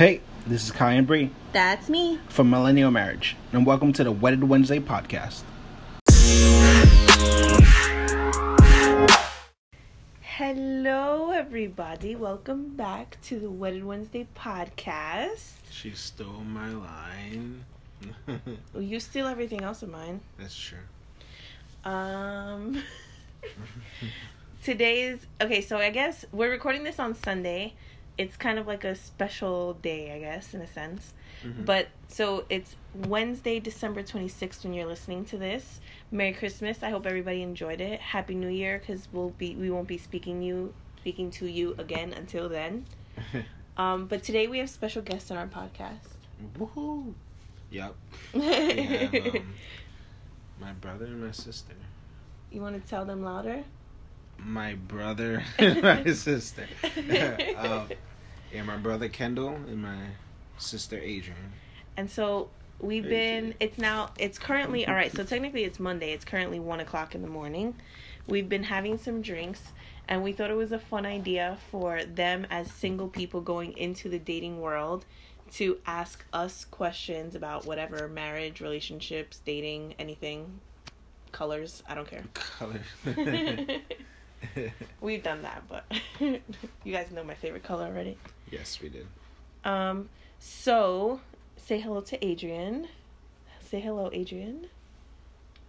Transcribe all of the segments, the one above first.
Hey, this is Kai and Bree That's me. from Millennial Marriage, and welcome to the Wedded Wednesday podcast. Hello, everybody. Welcome back to the Wedded Wednesday podcast. She stole my line. You steal everything else of mine. That's true. Um, today's okay. So I guess we're recording this on Sunday. It's kind of like a special day, I guess, in a sense. Mhm. But so it's Wednesday, December 26th when you're listening to this. Merry Christmas. I hope everybody enjoyed it. Happy New Year cuz we'll be we won't be speaking you speaking to you again until then. Um but today we have special guests on our podcast. Woohoo! Yep. Have um, my brother and my sister. you want to tell them louder? My brother and my sister. um, yeah, my brother Kendall and my sister Adrian. And so we've Hey, been. It's now. It's currently all right. So technically, it's Monday. It's currently one o'clock in the morning. We've been having some drinks, and we thought it was a fun idea for them as single people going into the dating world to ask us questions about whatever marriage, relationships, dating, anything, colors. I don't care. Color. We've done that, but you guys know my favorite color already. yes, we did. Um, so say hello to Adrian. Say hello, Adrian.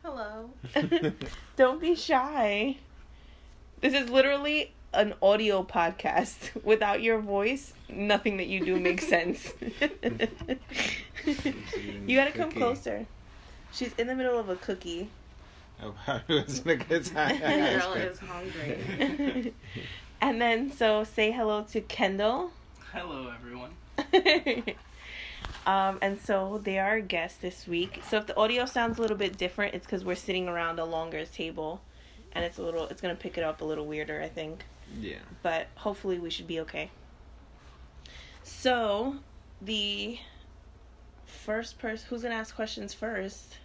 Hello. Don't be shy. This is literally an audio podcast. Without your voice, nothing that you do makes sense. you gotta come Cookie. closer. She's in the middle of a cookie. I probably wasn't a good time. Girl is hungry. and then, so say hello to Kendall. Hello, everyone. um, and so they are our guests this week. So if the audio sounds a little bit different, it's because we're sitting around a longer table, and it's a little, it's gonna pick it up a little weirder, I think. Yeah. But hopefully we should be okay. So, the first person who's gonna ask questions first?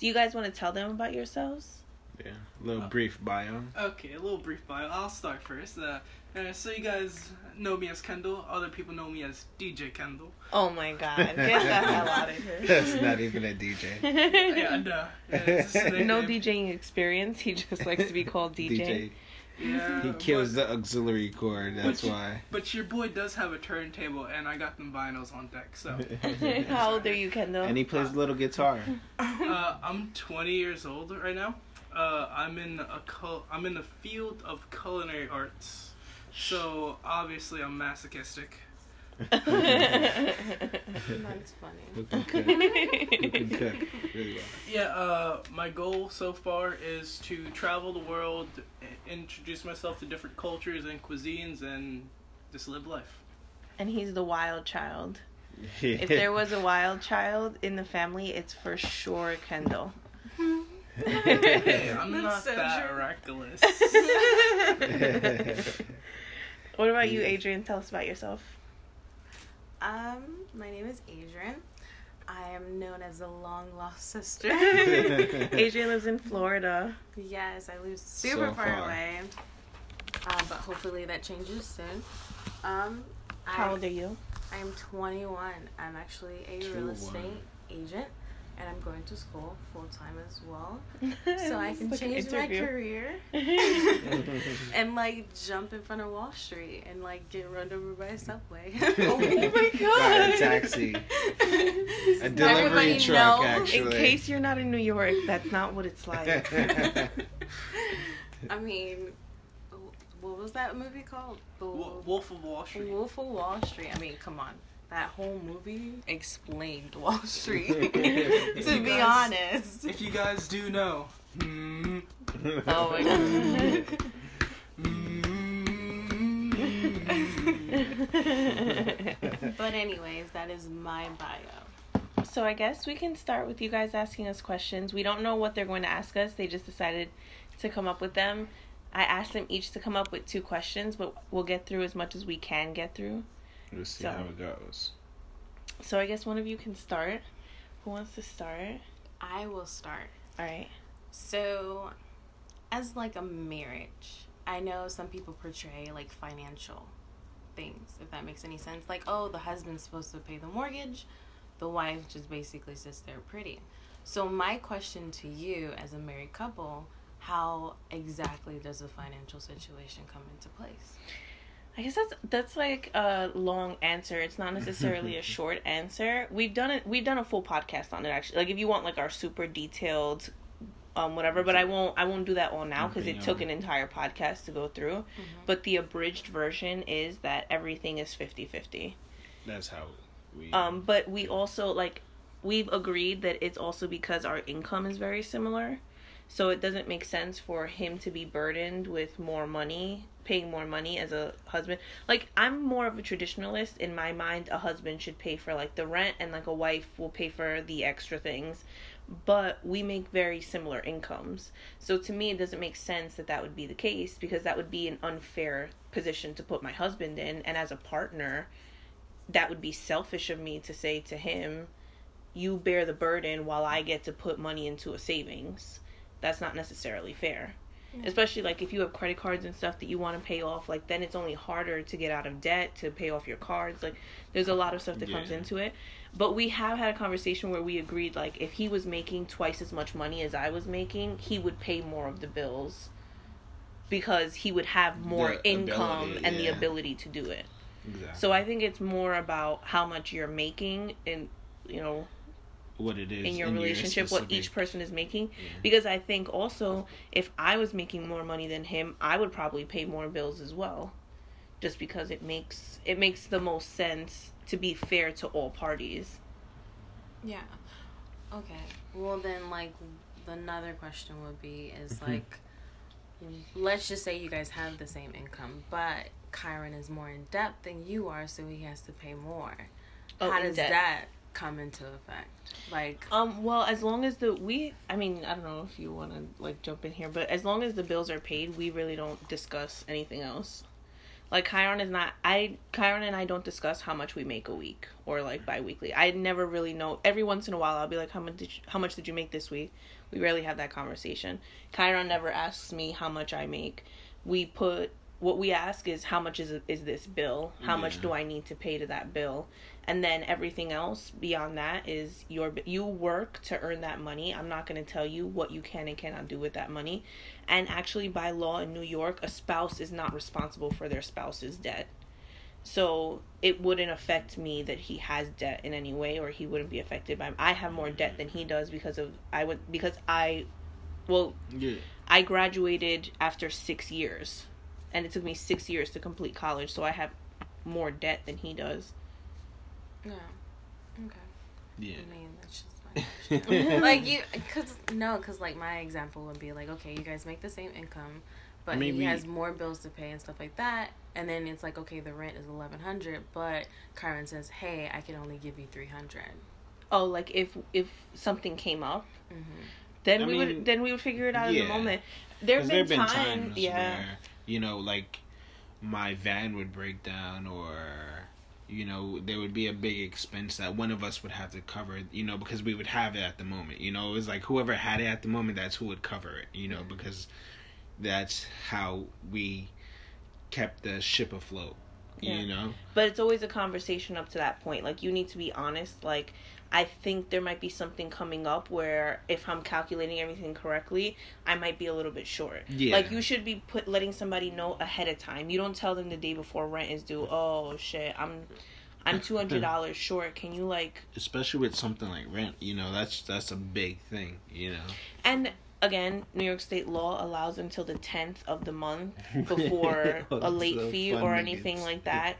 Do you guys want to tell them about yourselves? Yeah. A little brief bio. Okay, a little brief bio. I'll start first. Uh, uh, so you guys know me as Kendall. Other people know me as DJ Kendall. Oh my god, get the hell out of here. That's not even a DJ. Yeah, and uh, yeah, it's just a no. DJing experience. He just likes to be called DJ. Yeah, He kills but, the auxiliary cord. That's Which- why. But your boy does have a turntable, and I got them vinyls on deck. So How old are you, Kendall? and he plays a little guitar. uh, I'm 20 years old right now. Uh, I'm in a cul- I'm in the field of culinary arts. So obviously I'm masochistic. That's funny. Who cook? Who cook? Really. Yeah, uh, my goal so far is to travel the world, introduce myself to different cultures and cuisines, and just live life. and he's the wild child. If there was a wild child in the family, it's for sure Kendall. Hey, I'm That's not so that true. reckless. What about you, Adrian? Tell us about yourself. Um, my name is Adrian. I am known as the long lost sister. Adrian lives in Florida. yes, I live super So far, far. away. Uh, but hopefully that changes soon. Um, How I, old are you? I am 21. I'm actually a real 21. estate agent, and I'm going to school full time as well, so I can Like change my career and like jump in front of Wall Street and like get run over by a subway. Oh my By God. a taxi. A delivery truck, knows. In case you're not in New York, that's not what it's like. I mean, what was that movie called? The Wolf of Wall Street. Wolf of Wall Street. I mean, come on. That whole movie explained Wall Street. To be guys- honest. If you guys do know. mm, Oh my God. mm, But anyways, that is my bio. So I guess we can start with you guys asking us questions. We don't know what they're going to ask us. They just decided to come up with them. I asked them each to come up with two questions, but we'll get through as much as we can get through. We'll see So- how it goes. So I guess one of you can start. Who wants to start? I will start. All right. So, as like a marriage, I know some people portray like financial things, if that makes any sense. Like, oh, the husband's supposed to pay the mortgage, the wife just basically sits there pretty. So, my question to you as a married couple how exactly does the financial situation come into place? I guess that's that's like a long answer. It's not necessarily a short answer. We've done it. We've done a full podcast on it actually. Like if you want like our super detailed, um, whatever. But I won't. I won't do that all now because it took an entire podcast to go through. Mm-hmm. But the abridged version is that everything is 50-50. That's how we. Um, but we also like we've agreed that it's also because our income is very similar. So it doesn't make sense for him to be burdened with more money, paying more money as a husband. Like I'm more of a traditionalist in my mind. A husband should pay for like the rent and like a wife will pay for the extra things. But we make very similar incomes. So to me it doesn't make sense that that would be the case because that would be an unfair position to put my husband in and as a partner that would be selfish of me to say to him you bear the burden while I get to put money into a savings that's not necessarily fair. Yeah. Especially like if you have credit cards and stuff that you want to pay off, like then it's only harder to get out of debt to pay off your cards. Like there's a lot of stuff that yeah. comes into it. But we have had a conversation where we agreed like if he was making twice as much money as I was making, he would pay more of the bills because he would have more the income ability, and yeah. the ability to do it. Exactly. So I think it's more about how much you're making and you know what it is in your in relationship, your what each person is making. Yeah. Because I think also if I was making more money than him, I would probably pay more bills as well. Just because it makes it makes the most sense to be fair to all parties. Yeah. Okay. Well then like another question would be is mm-hmm. like let's just say you guys have the same income, but Kyron is more in debt than you are, so he has to pay more. Oh, How does debt. that come into effect? Like, um, well, as long as the we, I mean, I don't know if you want to like jump in here, but as long as the bills are paid, we really don't discuss anything else. Like Kyron is not. I Kyron and I don't discuss how much we make a week or like biweekly. I never really know. Every once in a while, I'll be like, "How much did you, how much did you make this week?" We rarely have that conversation. Kyron never asks me how much I make. We put what we ask is how much is is this bill? How yeah. much do I need to pay to that bill? And then everything else beyond that is your you work to earn that money. I'm not going to tell you what you can and cannot do with that money. And actually by law in new york a spouse is not responsible for their spouse's debt. So it wouldn't affect me that he has debt in any way or he wouldn't be affected by i have more debt than he does because of i would because i well yeah. i graduated after six years. And it took me six years to complete college so i have more debt than he does yeah. Okay. Yeah. I mean, that's just my like you, cause no, cause like my example would be like, okay, you guys make the same income, but I mean, he has more bills to pay and stuff like that, and then it's like, okay, the rent is eleven hundred, but Carmen says, hey, I can only give you three hundred. Oh, like if if something came up, mm-hmm. then I we mean, would then we would figure it out yeah. in the moment. There have been, been times, times, yeah, where, you know, like my van would break down or you know there would be a big expense that one of us would have to cover you know because we would have it at the moment you know? It was like whoever had it at the moment that's who would cover it you know because that's how we kept the ship afloat yeah. you know? But it's always a conversation up to that point like you need to be honest like I think there might be something coming up where if I'm calculating everything correctly, I might be a little bit short. Yeah. Like you should be put letting somebody know ahead of time. You don't tell them the day before rent is due. Oh shit, I'm I'm two hundred dollars short. Can you like? Especially with something like rent, you know that's that's a big thing, you know. And again, New York State law allows until the tenth of the month before oh, a late so fee or anything like that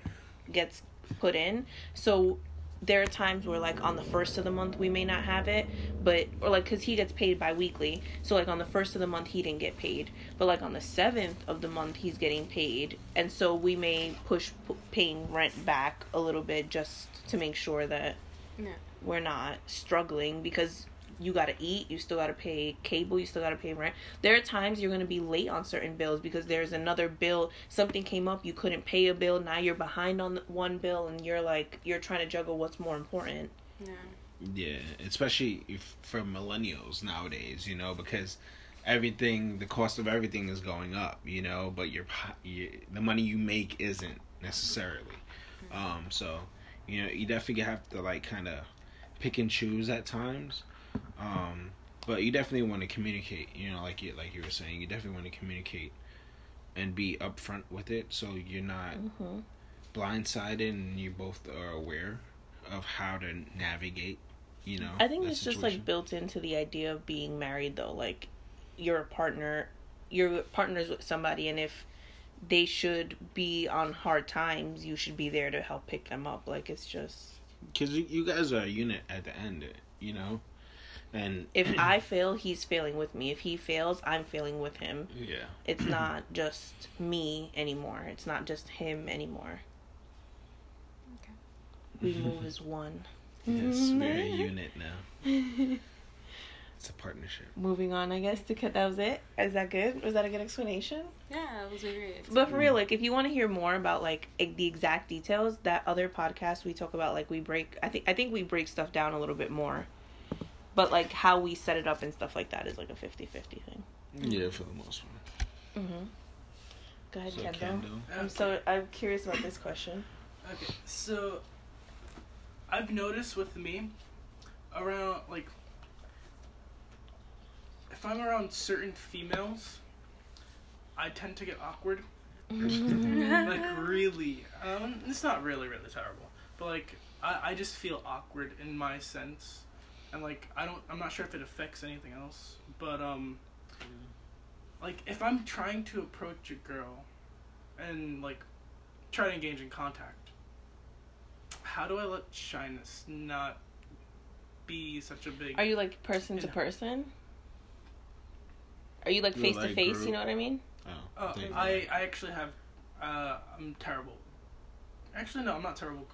gets put in. So there are times where like on the first of the month we may not have it but or like because he gets paid bi-weekly so like on the first of the month he didn't get paid but like on the seventh of the month he's getting paid and so we may push p- paying rent back a little bit just to make sure that yeah. we're not struggling because you gotta eat, you still gotta pay cable, you still gotta pay rent. There are times you're gonna be late on certain bills because there's another bill, something came up, you couldn't pay a bill, now you're behind on one bill, and you're like, you're trying to juggle what's more important. Yeah. Yeah, especially if, for millennials nowadays, you know, because everything, the cost of everything is going up, you know, but your, your the money you make isn't necessarily. Um, so you know, you definitely have to like kind of pick and choose at times. Um, but you definitely want to communicate. You know, like you like you were saying, you definitely want to communicate and be upfront with it, so you're not mm-hmm. blindsided and you both are aware of how to navigate. You know, I think it's situation. just like built into the idea of being married, though. Like, you're a partner, you're partners with somebody, and if they should be on hard times, you should be there to help pick them up. Like, it's just because you guys are a unit at the end, you know. And if I fail, he's failing with me. If he fails, I'm failing with him. Yeah. It's not just me anymore. It's not just him anymore. Okay. We move as one. Yes, we're a unit now. It's a partnership. Moving on, I guess. To cut, that was it. Is that good? Was that a good explanation? Yeah, it was a great. But for real, like, if you want to hear more about like the exact details, that other podcast we talk about, like, we break. I think I think we break stuff down a little bit more but like how we set it up and stuff like that is like a 50-50 thing. Yeah, for the most part. Mhm. Go ahead, so Kendo. Kendo. I'm so I'm curious about this question. Okay, so I've noticed with me around like if I'm around certain females, I tend to get awkward. like really, um, it's not really really terrible, but like I I just feel awkward in my sense and like I don't I'm not sure if it affects anything else, but um like if I'm trying to approach a girl and like try to engage in contact, how do I let shyness not be such a big Are you like person to person? Are you like face to face, you know what I mean? Oh, uh, I I actually have uh I'm terrible. Actually no, I'm not terrible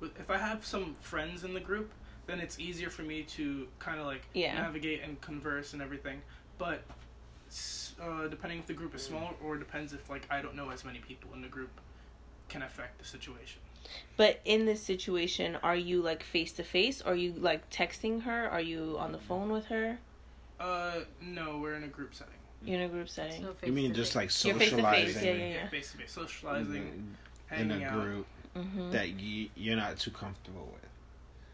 With if I have some friends in the group, then it's easier for me to kind of like yeah. navigate and converse and everything. But uh, depending if the group is small or depends if like I don't know as many people in the group can affect the situation. But in this situation, are you like face to face? Are you like texting her? Are you on the phone with her? Uh, no, we're in a group setting. You're in a group setting. So you mean just like socializing? Face-to-face. Yeah, yeah, yeah. Face to face, socializing, mm-hmm. in a group mm-hmm. that you you're not too comfortable with.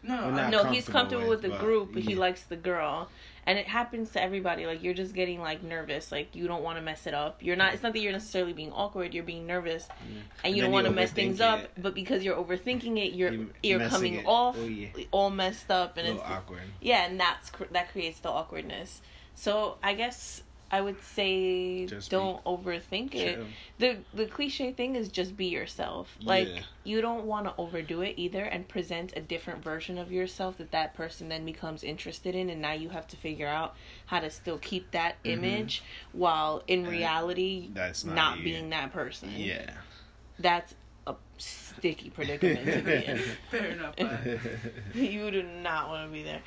No, no, he's comfortable with, with the group, but yeah. he likes the girl, and it happens to everybody. Like you're just getting like nervous, like you don't want to mess it up. You're not. It's not that you're necessarily being awkward. You're being nervous, yeah. and you and don't want to mess things it. up. But because you're overthinking it, you're you're, you're coming it. off oh, yeah. all messed up, and it's awkward. Yeah, and that's that creates the awkwardness. So I guess I would say just don't overthink it. The the cliche thing is just be yourself. Like yeah. you don't want to overdo it either and present a different version of yourself that that person then becomes interested in and now you have to figure out how to still keep that mm-hmm. image while in reality that's not, not being that person. Yeah. That's a sticky predicament to be in. Fair enough. you do not want to be there.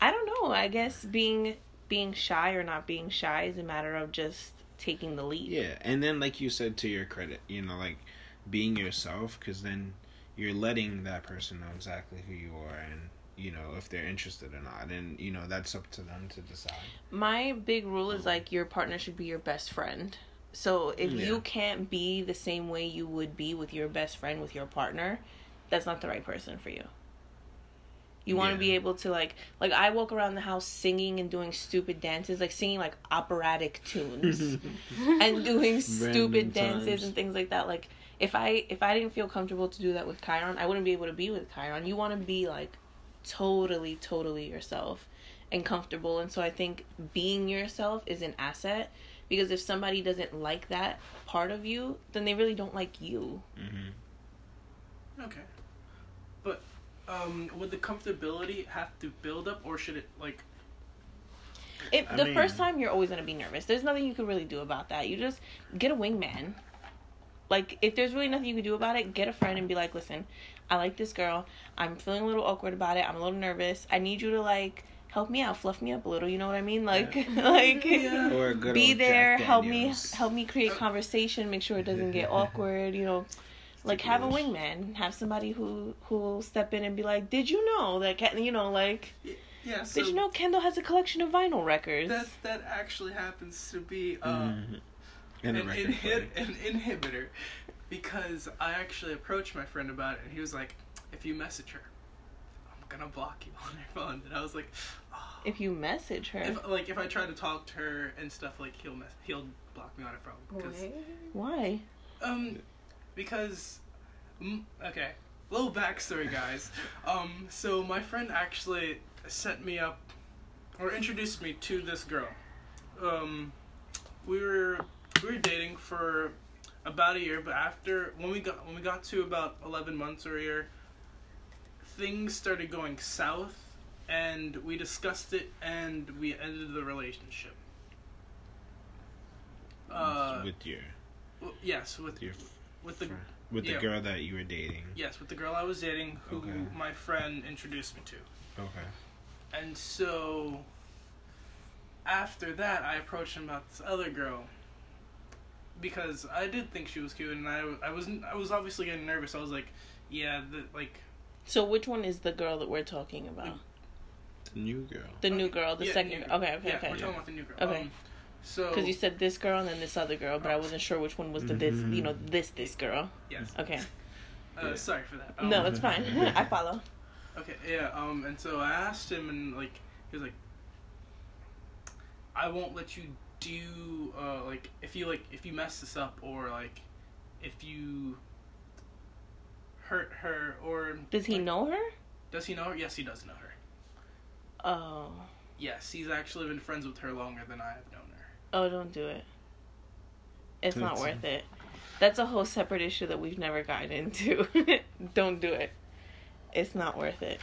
I don't know. I guess being being shy or not being shy is a matter of just taking the lead. Yeah, and then like you said to your credit, you know, like being yourself because then you're letting that person know exactly who you are and you know if they're interested or not and you know that's up to them to decide my big rule is mm. like your partner should be your best friend so if yeah. you can't be the same way you would be with your best friend with your partner that's not the right person for you you want to yeah. be able to like like I walk around the house singing and doing stupid dances, like singing like operatic tunes and doing stupid dances times. and things like that. Like if I if I didn't feel comfortable to do that with Chiron, I wouldn't be able to be with Chiron. You want to be like totally totally yourself and comfortable. And so I think being yourself is an asset because if somebody doesn't like that part of you, then they really don't like you. Mm-hmm. Okay. But um, would the comfortability have to build up, or should it like? If the mean, first time you're always gonna be nervous. There's nothing you can really do about that. You just get a wingman. Like if there's really nothing you can do about it, get a friend and be like, listen, I like this girl. I'm feeling a little awkward about it. I'm a little nervous. I need you to like help me out, fluff me up a little. You know what I mean? Like, yeah. like, yeah. be there, help me, help me create conversation, make sure it doesn't get awkward. You know, like have a wingman have somebody who who will step in and be like did you know that you know like yeah so did you know kendall has a collection of vinyl records that that actually happens to be uh, mm-hmm. an, inhi- an inhibitor because I actually approached my friend about it, and he was like, "If you message her, I'm gonna block you on your phone." And I was like, oh. "If you message her, if, like if I try to talk to her and stuff, like he'll mess, he'll block me on her phone." Cause, Why? Um, because, mm, okay, little backstory, guys. um, so my friend actually set me up or introduced me to this girl. Um, we were we were dating for about a year, but after when we got when we got to about eleven months or a year, things started going south, and we discussed it, and we ended the relationship. Uh, with your. Well, yes, with your. With the. With the yeah, girl that you were dating. Yes, with the girl I was dating, who okay. my friend introduced me to. Okay. And so after that, I approached him about this other girl because I did think she was cute, and I I wasn't I was obviously getting nervous. I was like, yeah, the, like. So which one is the girl that we're talking about? The, new girl. The new girl, the yeah, second. Girl. Okay, okay, yeah, okay. we're talking about the new girl. Okay. Um, so because you said this girl and then this other girl, but I wasn't sure which one was the this you know this this girl. Yes. Okay. Uh, sorry for that. Um, no, that's fine. I follow. Okay, yeah. Um, and so I asked him, and like he was like, I won't let you do uh, like if you like if you mess this up or like if you hurt her or does he like, know her? Does he know her? Yes, he does know her. Oh. Yes, he's actually been friends with her longer than I have known her. Oh, don't do it. It's not worth it. That's a whole separate issue that we've never gotten into. don't do it. It's not worth it.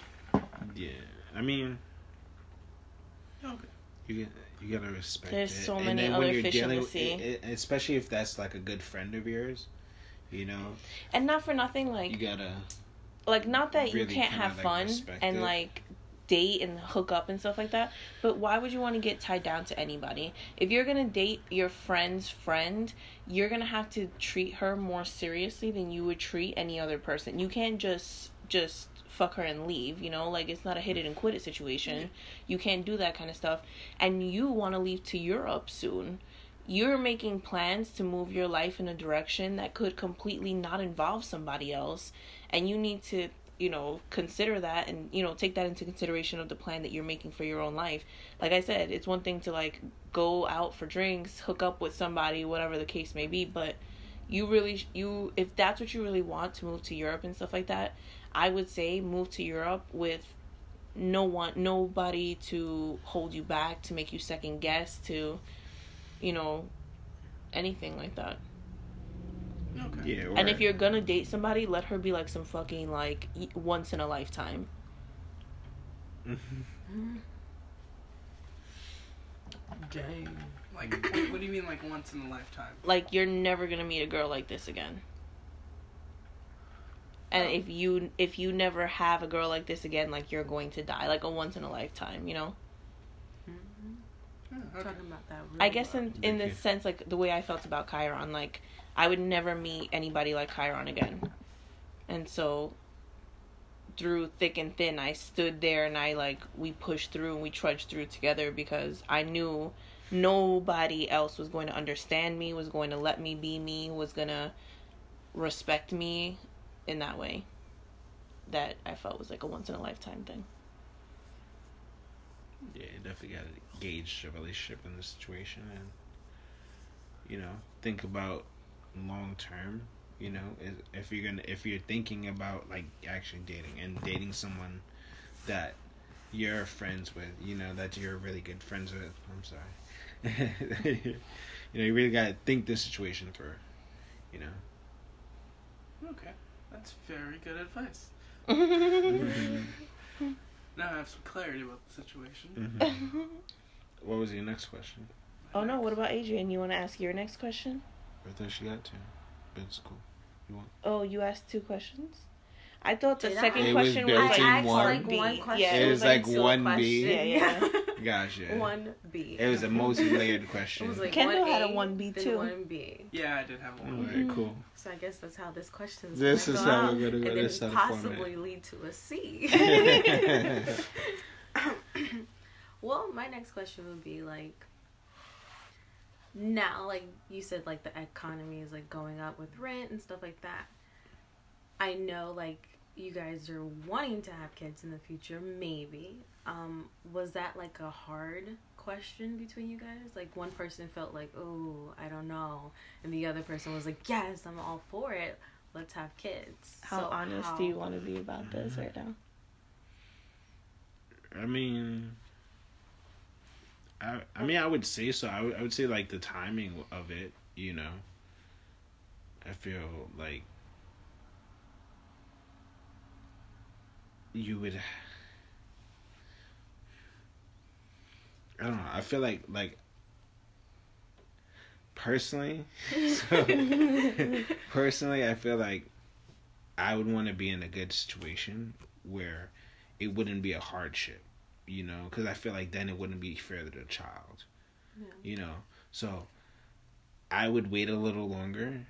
Yeah, I mean, okay. You get you gotta respect There's it. so many other fish in the sea. It, it, especially if that's like a good friend of yours, you know. And not for nothing, like you gotta. Like not that really you can't have fun and it. like date and hook up and stuff like that, but why would you want to get tied down to anybody? If you're gonna date your friend's friend, you're gonna have to treat her more seriously than you would treat any other person. You can't just just fuck her and leave, you know? Like it's not a hit it and quit it situation. You can't do that kind of stuff. And you want to leave to Europe soon. You're making plans to move your life in a direction that could completely not involve somebody else. And you need to, you know, consider that and, you know, take that into consideration of the plan that you're making for your own life. Like I said, it's one thing to like go out for drinks, hook up with somebody, whatever the case may be, but you really you if that's what you really want to move to Europe and stuff like that, I would say move to Europe with no one nobody to hold you back to make you second guess to you know anything like that. Okay. Yeah. And if you're gonna date somebody, let her be like some fucking like once in a lifetime. Dang. Like, what, what do you mean, like once in a lifetime? Like you're never gonna meet a girl like this again and if you if you never have a girl like this again like you're going to die like a once in a lifetime you know mm-hmm. okay. talking about that i guess in in the sense like the way i felt about chiron like i would never meet anybody like chiron again and so through thick and thin i stood there and i like we pushed through and we trudged through together because i knew nobody else was going to understand me was going to let me be me was going to respect me in that way that I felt was like a once in a lifetime thing. Yeah, you definitely got to gauge a relationship in this situation and, you know, think about long term. You know, if you're gonna if you're thinking about like actually dating and dating someone that you're friends with, you know, that you're really good friends with. I'm sorry. you know, you really gotta think this situation for, you know. Okay. That's very good advice. now I have some clarity about the situation. Mm-hmm. what was your next question? Oh no! What about Adrian? You want to ask your next question? I thought she got two. It's cool. You want? Oh, you asked two questions. I thought the Did second I? question was, was like one B. Like one question. Yeah, it was like one B. Yeah, yeah. Gotcha. One B. It was a multi-layered question. It was like Kendall one had a one B too. One B. Yeah, I did have one. Alright, mm-hmm. cool. So I guess that's how this question is. This is how we're gonna go. And this then possibly lead to a C. well, my next question would be like, now, like you said, like the economy is like going up with rent and stuff like that. I know, like you guys are wanting to have kids in the future, maybe. Um, was that like a hard question between you guys? Like one person felt like, "Oh, I don't know," and the other person was like, "Yes, I'm all for it. Let's have kids." How so honest how... do you want to be about this right now? I mean, I I mean I would say so. I would I would say like the timing of it. You know, I feel like you would I don't know. I feel like like personally so, personally I feel like I would want to be in a good situation where it wouldn't be a hardship, you know, because I feel like then it wouldn't be fair to the child, yeah. you know. So I would wait a little longer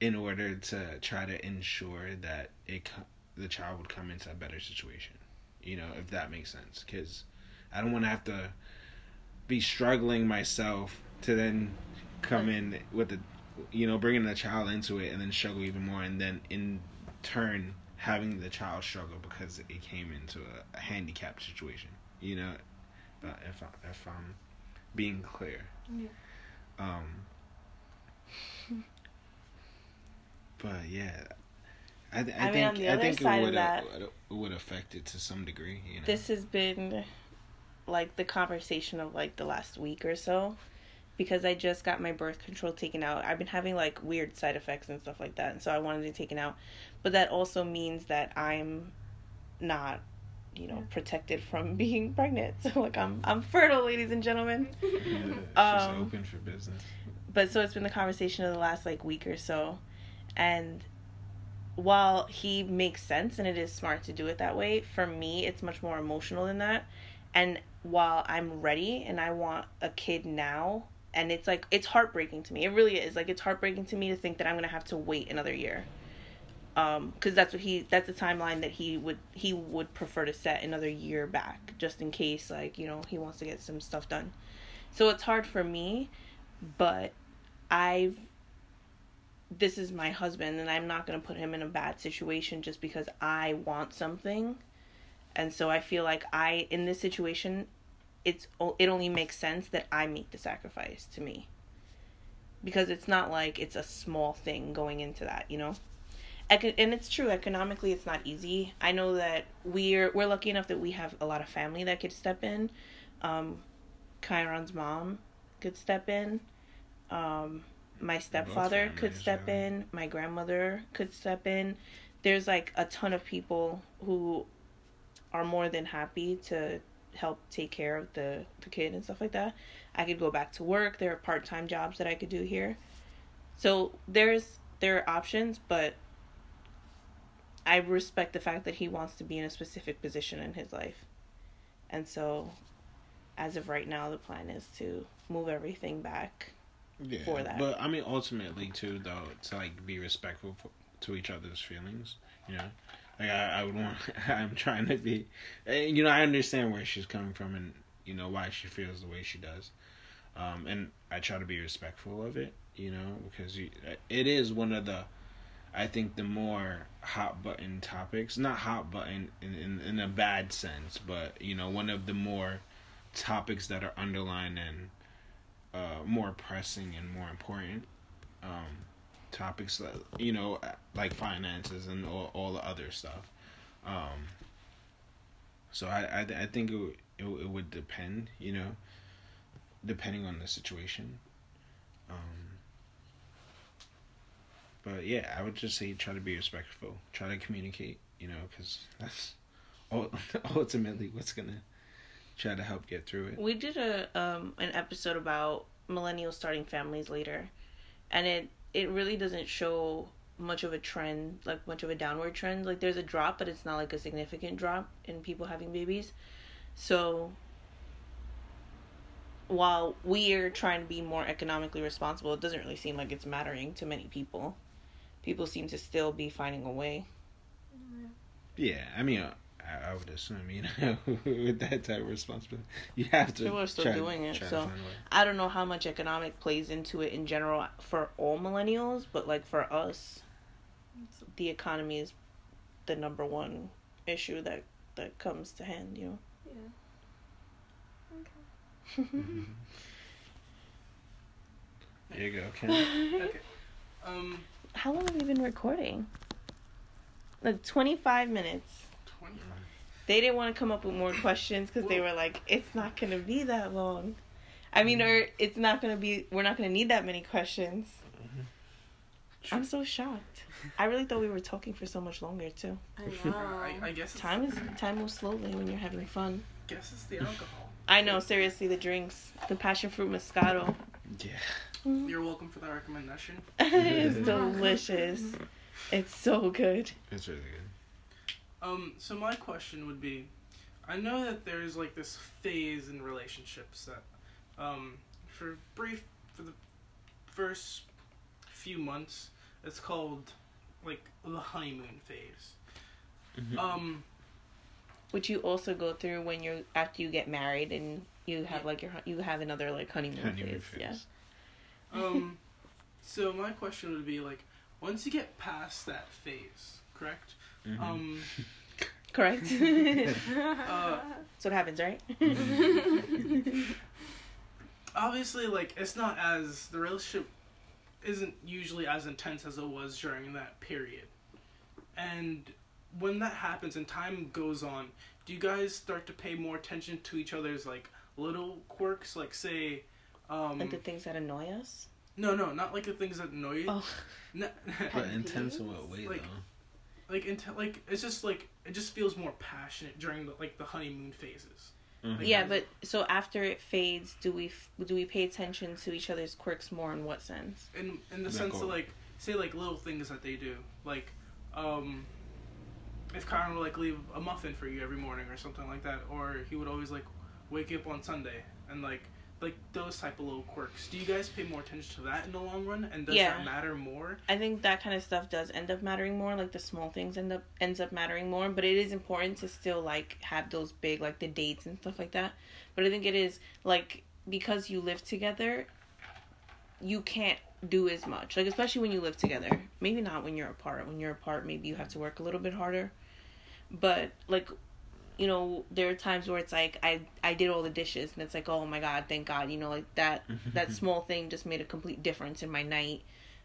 in order to try to ensure that it the child would come into a better situation, you know, if that makes sense. Because I don't want to have to be struggling myself to then come in with the, you know, bringing the child into it and then struggle even more, and then in turn having the child struggle because it came into a, a handicapped situation. You know, if I, if I'm being clear. Yeah. Um. But yeah, I, th- I, I mean, think I think it would that, would affect it to some degree. You know? This has been like the conversation of like the last week or so because I just got my birth control taken out. I've been having like weird side effects and stuff like that, and so I wanted it taken out. But that also means that I'm not, you know, protected from being pregnant. So like I'm I'm fertile, ladies and gentlemen. Yeah, um, open for business. But so it's been the conversation of the last like week or so, and while he makes sense and it is smart to do it that way, for me it's much more emotional than that. And while I'm ready and I want a kid now, and it's like it's heartbreaking to me. It really is. Like it's heartbreaking to me to think that I'm gonna have to wait another year. Um, because that's what he that's the timeline that he would he would prefer to set another year back, just in case like you know he wants to get some stuff done. So it's hard for me, but I've this is my husband and I'm not going to put him in a bad situation just because I want something. And so I feel like I in this situation it's it only makes sense that I make the sacrifice to me. Because it's not like it's a small thing going into that, you know? And it's true economically it's not easy. I know that we're we're lucky enough that we have a lot of family that could step in. Um Chiron's mom could step in. Um my stepfather could step yeah. in, my grandmother could step in. There's like a ton of people who are more than happy to help take care of the, the kid and stuff like that. I could go back to work. There are part time jobs that I could do here. So there's there are options, but I respect the fact that he wants to be in a specific position in his life. And so as of right now the plan is to move everything back yeah, for that. But I mean, ultimately, too, though, to like be respectful for, to each other's feelings. You know, like I, I would want. I'm trying to be. Eh, you know, I understand where she's coming from and you know why she feels the way she does. Um, and I try to be respectful of it. You know, because you, it is one of the. I think the more hot button topics, not hot button in, in, in a bad sense, but you know, one of the more topics that are underlined and uh, more pressing and more important um, topics, that, you know, like finances and all, all the other stuff. Um, so I, I, I think it, it, it would depend, you know, depending on the situation. Um, but yeah, I would just say try to be respectful, try to communicate, you know, because that's ultimately what's gonna try to help get through it. We did a um an episode about millennials starting families later, and it it really doesn't show much of a trend, like much of a downward trend. Like there's a drop, but it's not like a significant drop in people having babies. So while we're trying to be more economically responsible, it doesn't really seem like it's mattering to many people. People seem to still be finding a way. Yeah, I mean, uh, I would assume, you know, with that type of responsibility, you have to. People are still try, doing it, so I don't know how much economic plays into it in general for all millennials, but like for us, the economy is the number one issue that that comes to hand. You know. Yeah. Okay. there you go, Ken. okay. Um. How long have you been recording? Like twenty five minutes. Twenty five. They didn't want to come up with more questions because they were like, "It's not gonna be that long." I mean, or it's not gonna be. We're not gonna need that many questions. Mm-hmm. I'm so shocked. I really thought we were talking for so much longer too. I know. I, I guess time is time moves slowly when you're having fun. Guess it's the alcohol. I know, seriously, the drinks, the passion fruit moscato. Yeah. Mm-hmm. You're welcome for that recommendation. it's delicious. It's so good. It's really good. Um, so my question would be, I know that there's like this phase in relationships that, um, for brief, for the first few months, it's called like the honeymoon phase. Mm-hmm. Um, which you also go through when you're after you get married and you have yeah. like your you have another like honeymoon, honeymoon phase. phase. Yeah. Um, so my question would be like, once you get past that phase, correct? Mm-hmm. Um, correct. uh, That's what happens, right? obviously, like it's not as the relationship isn't usually as intense as it was during that period, and when that happens and time goes on, do you guys start to pay more attention to each other's like little quirks, like say, um, like the things that annoy us? No, no, not like the things that annoy you. Oh. No, but intense in what way like, though? Like into like it's just like it just feels more passionate during the like the honeymoon phases. Mm-hmm. Like, yeah, but so after it fades, do we do we pay attention to each other's quirks more? In what sense? In in the sense of like say like little things that they do, like um, if Kyron would like leave a muffin for you every morning or something like that, or he would always like wake up on Sunday and like like those type of little quirks. Do you guys pay more attention to that in the long run, and does yeah. that matter more? I think that kind of stuff does end up mattering more. Like the small things end up ends up mattering more, but it is important to still like have those big like the dates and stuff like that. But I think it is like because you live together, you can't do as much. Like especially when you live together. Maybe not when you're apart. When you're apart, maybe you have to work a little bit harder. But like you know there are times where it's like i i did all the dishes and it's like oh my god thank god you know like that that small thing just made a complete difference in my night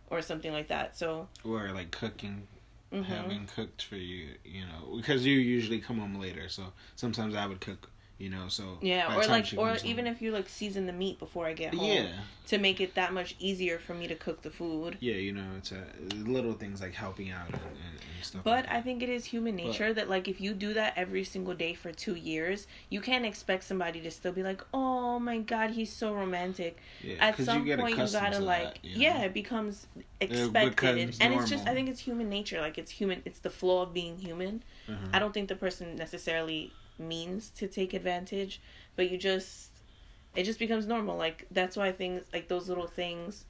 or something like that so or like cooking mm-hmm. having cooked for you you know because you usually come home later so sometimes i would cook you know so yeah or like or even if you like season the meat before i get home yeah. to make it that much easier for me to cook the food. Yeah you know it's a, little things like helping out and, and, and stuff but like i think it is human nature but, that like if you do that every single day for two years you can't expect somebody to still be like oh my god he's so romantic. Yeah, at some you point you gotta like that, you know? yeah it becomes expected. It and it's just i think it's human nature like it's human it's the flaw of being human. Mm-hmm. i don't think the person necessarily means to take advantage, but you just it just becomes normal. Like that's why things like those little things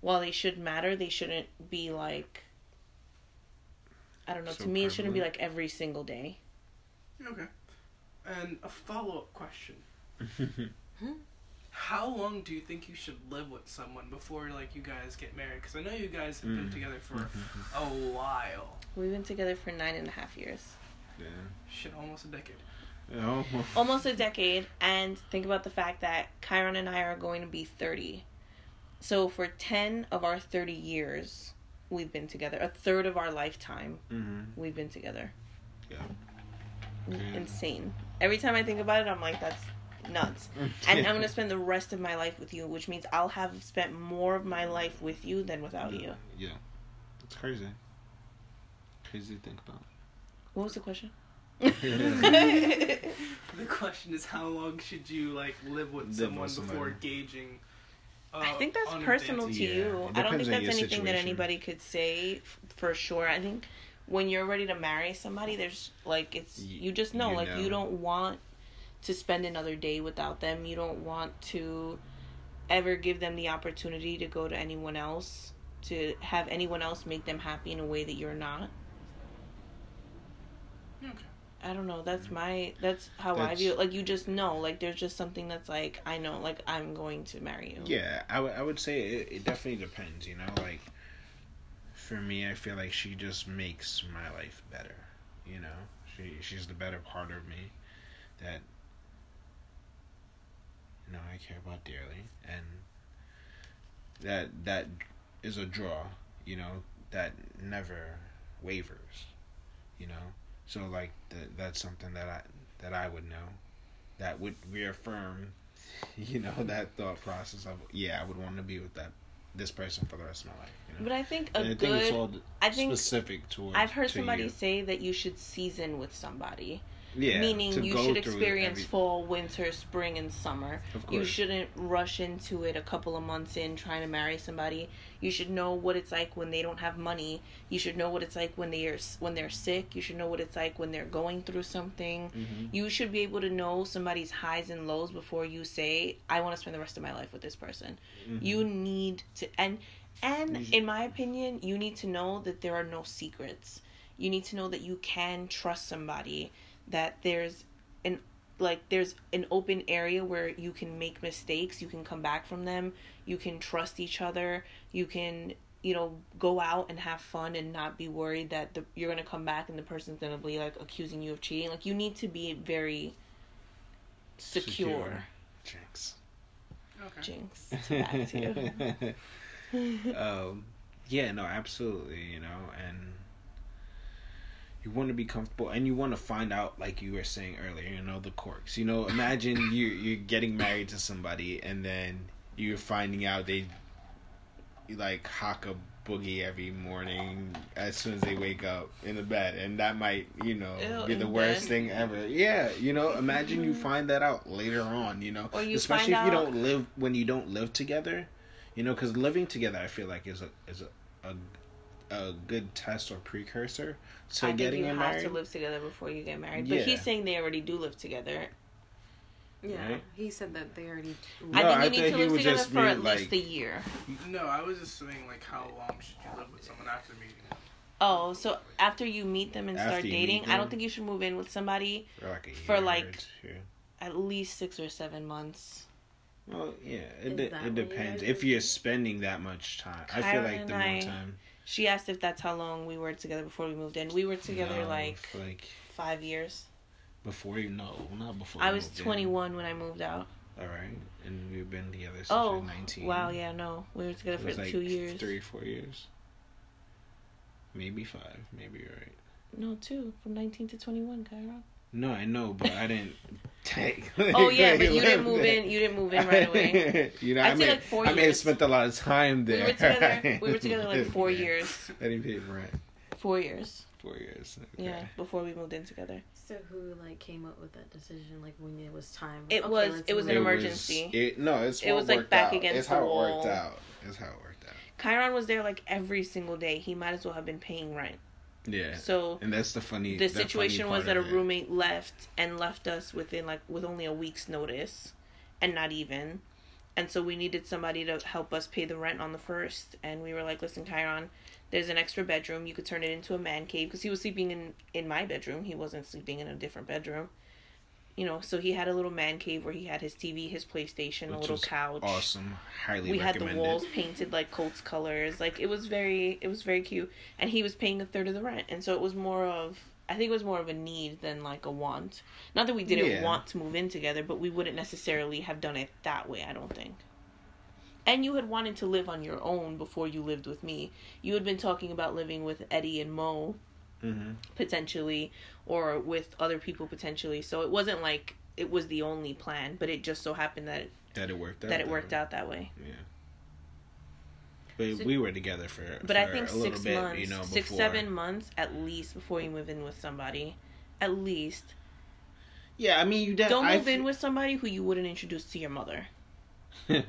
while they should matter, they shouldn't be like I don't know, so to me prevalent. it shouldn't be like every single day. Okay. And a follow-up question. How long do you think you should live with someone before like you guys get married? Because I know you guys have been mm. together for a while. We've been together for nine and a half years. Yeah. Shit, almost a decade. Yeah, almost. a decade, and think about the fact that Chiron and I are going to be 30. So for 10 of our 30 years, we've been together. A third of our lifetime, mm-hmm. we've been together. Yeah. Insane. Every time I think about it, I'm like, that's nuts. and I'm going to spend the rest of my life with you, which means I'll have spent more of my life with you than without yeah. you. Yeah. It's crazy. Crazy to think about. What was the question? the question is, how long should you like live with live someone with before gauging? Uh, I think that's personal to yeah. you. I don't think that's anything situation. that anybody could say f- for sure. I think when you're ready to marry somebody, there's like it's you just know you like know. you don't want to spend another day without them. You don't want to ever give them the opportunity to go to anyone else to have anyone else make them happy in a way that you're not. Okay. I don't know. That's my. That's how that's, I view. Like you just know. Like there's just something that's like I know. Like I'm going to marry you. Yeah, I, w- I would say it, it definitely depends. You know, like for me, I feel like she just makes my life better. You know, she she's the better part of me that you know I care about dearly, and that that is a draw. You know, that never wavers. You know, so like that that's something that I that I would know that would reaffirm, you know, that thought process of yeah, I would want to be with that this person for the rest of my life. You know? But I think a and good. I think, I think specific towards. I've heard to somebody you. say that you should season with somebody. Yeah, Meaning you should experience every... fall, winter, spring, and summer. You shouldn't rush into it a couple of months in trying to marry somebody. You should know what it's like when they don't have money. You should know what it's like when they're when they're sick. You should know what it's like when they're going through something. Mm-hmm. You should be able to know somebody's highs and lows before you say, "I want to spend the rest of my life with this person." Mm-hmm. You need to and and in my opinion, you need to know that there are no secrets. You need to know that you can trust somebody that there's an like there's an open area where you can make mistakes you can come back from them you can trust each other you can you know go out and have fun and not be worried that the, you're gonna come back and the person's gonna be like accusing you of cheating like you need to be very secure, secure. jinx okay. jinx back to you um yeah no absolutely you know and you want to be comfortable and you want to find out like you were saying earlier you know the quirks you know imagine you you're getting married to somebody and then you're finding out they like hock a boogie every morning as soon as they wake up in the bed and that might you know Ew, be the worst bed. thing ever yeah you know imagine you find that out later on you know especially if you don't live when you don't live together you know because living together i feel like is a is a, a a good test or precursor to I getting think you have to live together before you get married. But yeah. he's saying they already do live together. Yeah, right? he said that they already. No, I think you I need to live together for at like, least a year. No, I was just saying like how long should you live with someone after meeting? Them? Oh, so after you meet them and after start dating, I don't think you should move in with somebody for like, for like at least six or seven months. Well, yeah, it, de- it depends. If you're spending that much time, Kyra I feel like the more I, time she asked if that's how long we were together before we moved in. We were together no, like, like five years. Before you know, not before. I was twenty one when I moved out. All right, and we've been together since oh, nineteen. Wow, yeah, no, we were together for like two years. Three, four years. Maybe five. Maybe you're right. No, two from nineteen to twenty one, Kyra. No, I know, but I didn't take. oh yeah, but you didn't move in. You didn't move in right away. you know, I'd I may, like four I years. may have spent a lot of time there. We were together. we were together like four years. I didn't pay rent. Four years. Four years. Okay. Yeah, before we moved in together. So who like came up with that decision? Like when it was time? It okay, was. It was an emergency. Was, it, no, it's it was like back out. against it's the how. It worked out. It's how it worked out. Chiron was there like every single day. He might as well have been paying rent. Yeah. So and that's the funny. The situation funny was that a roommate left and left us within like with only a week's notice, and not even, and so we needed somebody to help us pay the rent on the first, and we were like, listen, Chiron, there's an extra bedroom. You could turn it into a man cave because he was sleeping in in my bedroom. He wasn't sleeping in a different bedroom you know, so he had a little man cave where he had his TV, his PlayStation, Which a little couch. Awesome, highly. We had the walls painted like Colts colors. Like it was very, it was very cute, and he was paying a third of the rent, and so it was more of. I think it was more of a need than like a want. Not that we didn't yeah. want to move in together, but we wouldn't necessarily have done it that way. I don't think. And you had wanted to live on your own before you lived with me. You had been talking about living with Eddie and Mo mm-hmm. potentially or with other people potentially. So it wasn't like it was the only plan, but it just so happened that it, that it worked out that it worked way. out that way. Yeah. But so, we were together for. But for I think six bit, months, you know, six seven months at least before you move in with somebody, at least. Yeah, I mean, you de- don't move in with somebody who you wouldn't introduce to your mother. I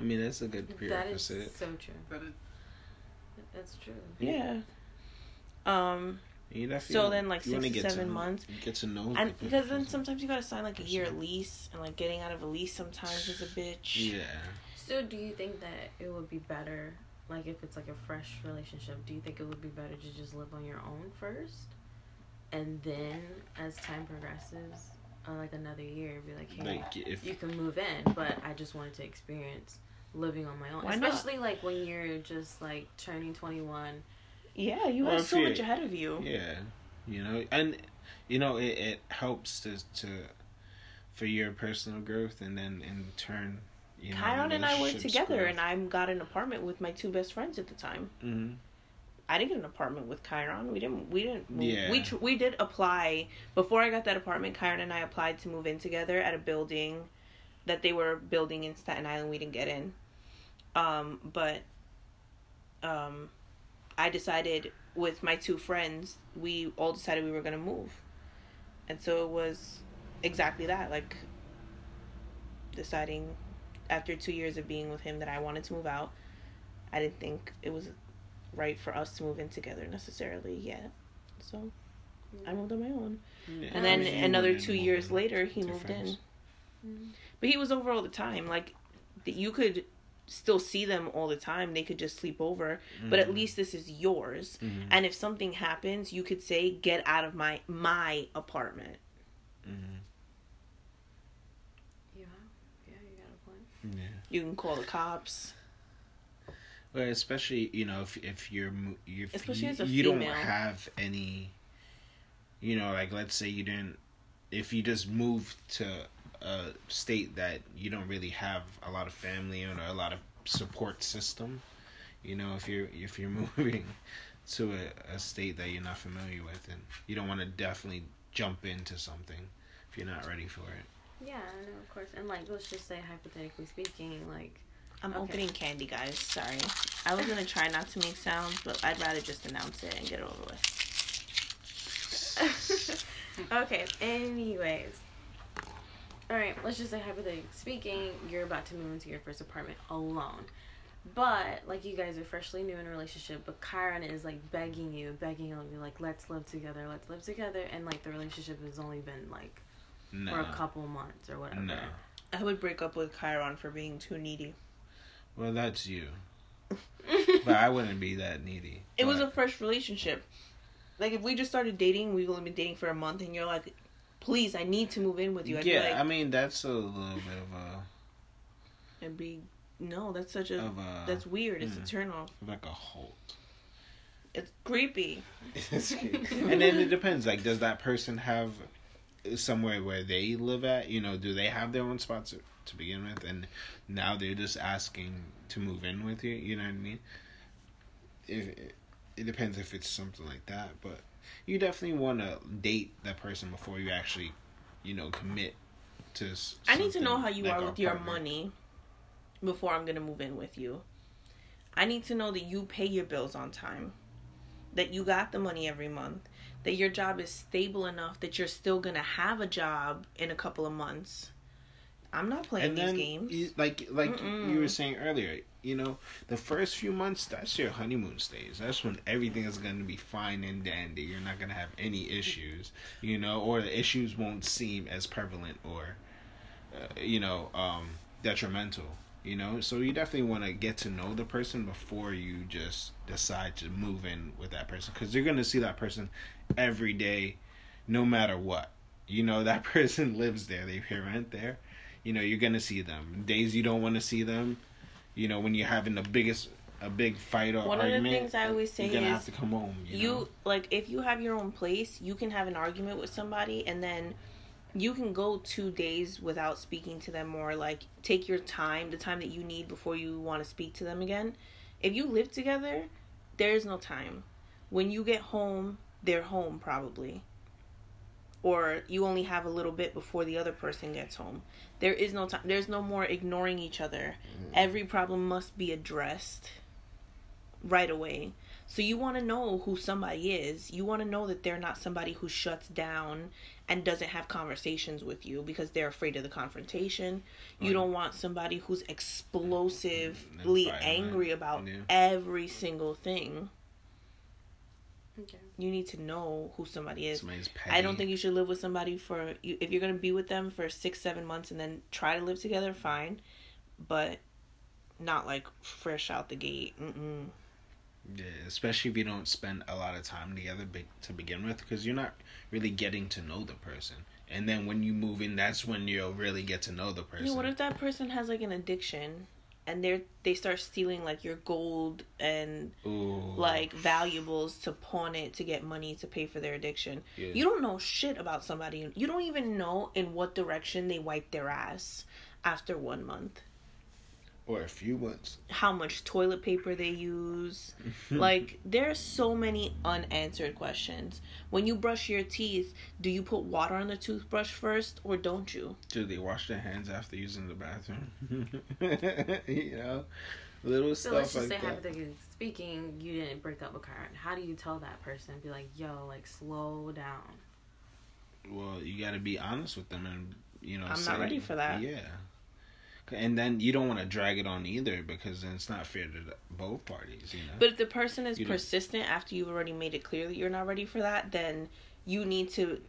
mean, that's a good prerequisite. That is so true. That is, that's true. Yeah. Um. so then, like six to seven to, months, get to know, and because then sometimes you gotta sign like a year lease, and like getting out of a lease sometimes is a bitch. Yeah. So, do you think that it would be better, like if it's like a fresh relationship? Do you think it would be better to just live on your own first, and then as time progresses, uh, like another year, be like, hey, like if, you can move in. But I just wanted to experience living on my own, Why especially not? like when you're just like turning twenty one. Yeah, you have so much ahead of you. Yeah, you know, and you know it, it helps to to for your personal growth, and then in turn. You know, Chiron and I were together, growth. and I got an apartment with my two best friends at the time. Mm-hmm. I didn't get an apartment with Chiron. We didn't. We didn't. Yeah. We we did apply before I got that apartment. Chiron and I applied to move in together at a building that they were building in Staten Island. We didn't get in. Um, but um, I decided with my two friends, we all decided we were gonna move, and so it was exactly that. Like deciding after two years of being with him that I wanted to move out. I didn't think it was right for us to move in together necessarily yet. So I moved on my own. Yeah. And then another two years later, he moved friends. in. Mm-hmm. But he was over all the time. Like, that you could still see them all the time. They could just sleep over. Mm-hmm. But at mm-hmm. least this is yours. Mm-hmm. And if something happens, you could say, "Get out of my my apartment." Mm-hmm. Yeah, yeah, you got a point. Yeah. You can call the cops. Well, especially you know if if you're if especially you, you don't have any, you know, like let's say you didn't, if you just moved to a state that you don't really have a lot of family or a lot of support system, you know, if you're if you're moving to a, a state that you're not familiar with and you don't want to definitely jump into something if you're not ready for it. Yeah, I know, of course, and like let's just say hypothetically speaking, like I'm okay. opening candy, guys. Sorry. I was gonna try not to make sounds, but I'd rather just announce it and get it over with. okay. Anyways. All right. Let's just say hypothetically speaking, you're about to move into your first apartment alone. But like you guys are freshly new in a relationship, but Chiron is like begging you, begging you like, let's live together, let's live together, and like the relationship has only been like no. for a couple months or whatever. No. I would break up with Chiron for being too needy. Well, that's you. but I wouldn't be that needy. It but... was a fresh relationship. Like if we just started dating, we've only been dating for a month, and you're like, "Please, I need to move in with you." I'd yeah, like, I mean that's a little bit of a. And be no, that's such a, a that's weird. It's a mm, turn off. Like a halt. It's creepy. and then it depends. Like, does that person have somewhere where they live at? You know, do they have their own spots to begin with, and now they're just asking to move in with you. You know what I mean? If it depends if it's something like that, but you definitely want to date that person before you actually, you know, commit to. I need to know how you like are with your money before I'm gonna move in with you. I need to know that you pay your bills on time, that you got the money every month, that your job is stable enough that you're still gonna have a job in a couple of months I'm not playing and then, these games. You, like like Mm-mm. you were saying earlier, you know, the first few months that's your honeymoon stage. That's when everything is going to be fine and dandy. You're not going to have any issues, you know, or the issues won't seem as prevalent or uh, you know, um detrimental, you know? So you definitely want to get to know the person before you just decide to move in with that person cuz you're going to see that person every day no matter what. You know, that person lives there. They pay rent there you know you're gonna see them. Days you don't want to see them, you know when you're having the biggest a big fight or one argument, of the things I always say you're gonna is have to come home. You, you know? like if you have your own place, you can have an argument with somebody and then you can go two days without speaking to them or like take your time, the time that you need before you want to speak to them again. If you live together, there's no time. When you get home, they're home probably or you only have a little bit before the other person gets home. There is no time. There's no more ignoring each other. Mm. Every problem must be addressed right away. So you want to know who somebody is. You want to know that they're not somebody who shuts down and doesn't have conversations with you because they're afraid of the confrontation. Right. You don't want somebody who's explosively angry about yeah. every single thing. Okay. You need to know who somebody is. I don't think you should live with somebody for you. if you're gonna be with them for six, seven months and then try to live together. Fine, but not like fresh out the gate. Mm-mm. Yeah, especially if you don't spend a lot of time together be- to begin with, because you're not really getting to know the person. And then when you move in, that's when you'll really get to know the person. Yeah, what if that person has like an addiction, and they're they start stealing like your gold and Ooh. like valuables to pawn it to get money to pay for their addiction? Yeah. You don't know shit about somebody. You don't even know in what direction they wipe their ass after one month or a few months. how much toilet paper they use. like there's so many unanswered questions. When you brush your teeth, do you put water on the toothbrush first or don't you? Do they wash their hands after using the bathroom? you know, little So stuff let's just like say, that. hypothetically speaking, you didn't break up with Karen. How do you tell that person? Be like, yo, like slow down. Well, you got to be honest with them, and you know, I'm say- not ready for that. Yeah, and then you don't want to drag it on either because then it's not fair to the- both parties. You know. But if the person is You don't- persistent after you've already made it clear that you're not ready for that, then you need to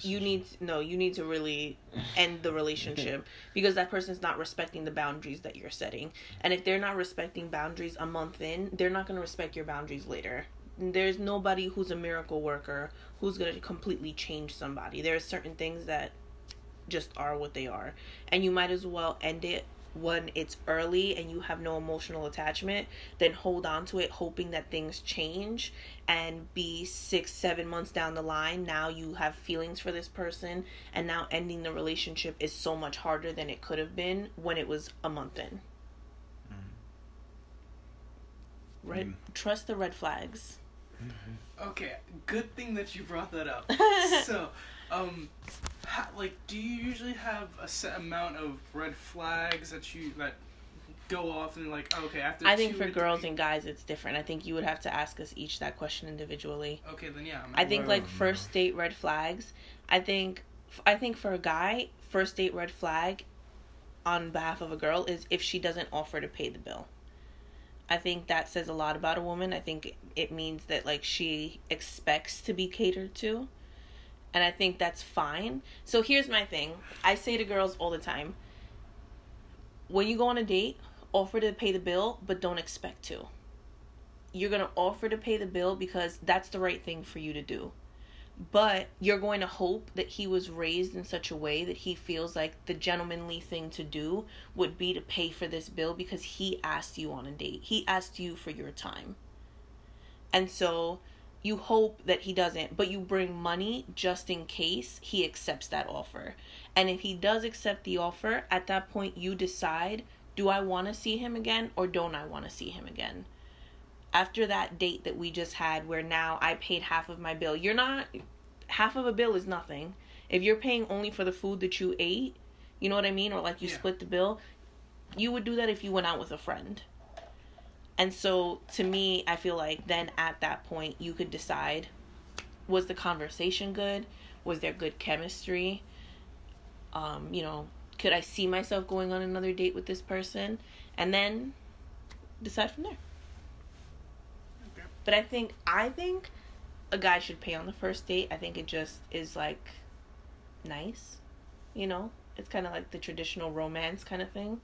you need no you need to really end the relationship because that person's not respecting the boundaries that you're setting and if they're not respecting boundaries a month in they're not going to respect your boundaries later there's nobody who's a miracle worker who's going to completely change somebody there are certain things that just are what they are. And you might as well end it when it's early and you have no emotional attachment then hold on to it hoping that things change and be six seven months down the line now you have feelings for this person and now ending the relationship is so much harder than it could have been when it was a month in. Red Mm. trust the red flags. Okay, good thing that you brought that up. so, um, ha, like, do you usually have a set amount of red flags that you that go off and like, oh, okay, after i think two for girls three- and guys it's different i think you would have to ask us each that question individually okay, then yeah, I'm I think like Well, first date red flags. I think I think for a guy, first date red flag on behalf of a girl is if she doesn't offer to pay the bill. I think that says a lot about a woman. I think it means that like she expects to be catered to. And I think that's fine. So here's my thing. I say to girls all the time, when you go on a date, offer to pay the bill, but don't expect to you're going to offer to pay the bill because that's the right thing for you to do. But you're going to hope that he was raised in such a way that he feels like the gentlemanly thing to do would be to pay for this bill because he asked you on a date. He asked you for your time. And so you hope that he doesn't, but you bring money just in case he accepts that offer. And if he does accept the offer, at that point you decide do I want to see him again or don't I want to see him again? after that date that we just had where now I paid half of my bill. You're not half of a bill is nothing. If you're paying only for the food that you ate, you know what I mean, or like you Yeah. split the bill, you would do that if you went out with a friend. And so to me, I feel like then at that point you could decide was the conversation good? Was there good chemistry? Um, you know, could I see myself going on another date with this person? And then decide from there. Okay. But I think I think a guy should pay on the first date. I think it just is like nice, you know. It's kind of like the traditional romance kind of thing.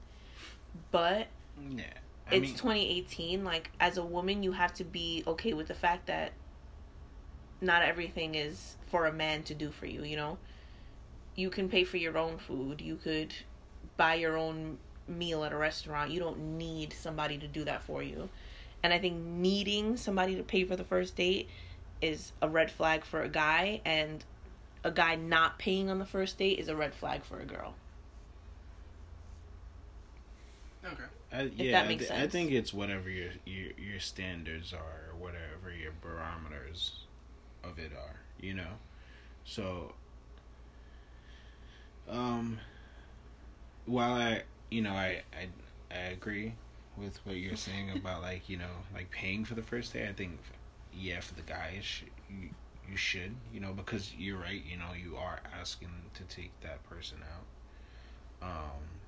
But yeah, I it's mean, 2018. Like as a woman, you have to be okay with the fact that not everything is for a man to do for you. You know, you can pay for your own food. You could buy your own meal at a restaurant. You don't need somebody to do that for you. And I think needing somebody to pay for the first date is a red flag for a guy, and a guy not paying on the first date is a red flag for a girl. Okay. I, that yeah, I, makes I sense. think it's whatever your your your standards are, or whatever your barometers of it are. You know, so um, while I you know I I I agree with what you're saying about like you know like paying for the first day. I think yeah, for the guys you you should you know because you're right. You know you are asking to take that person out. Um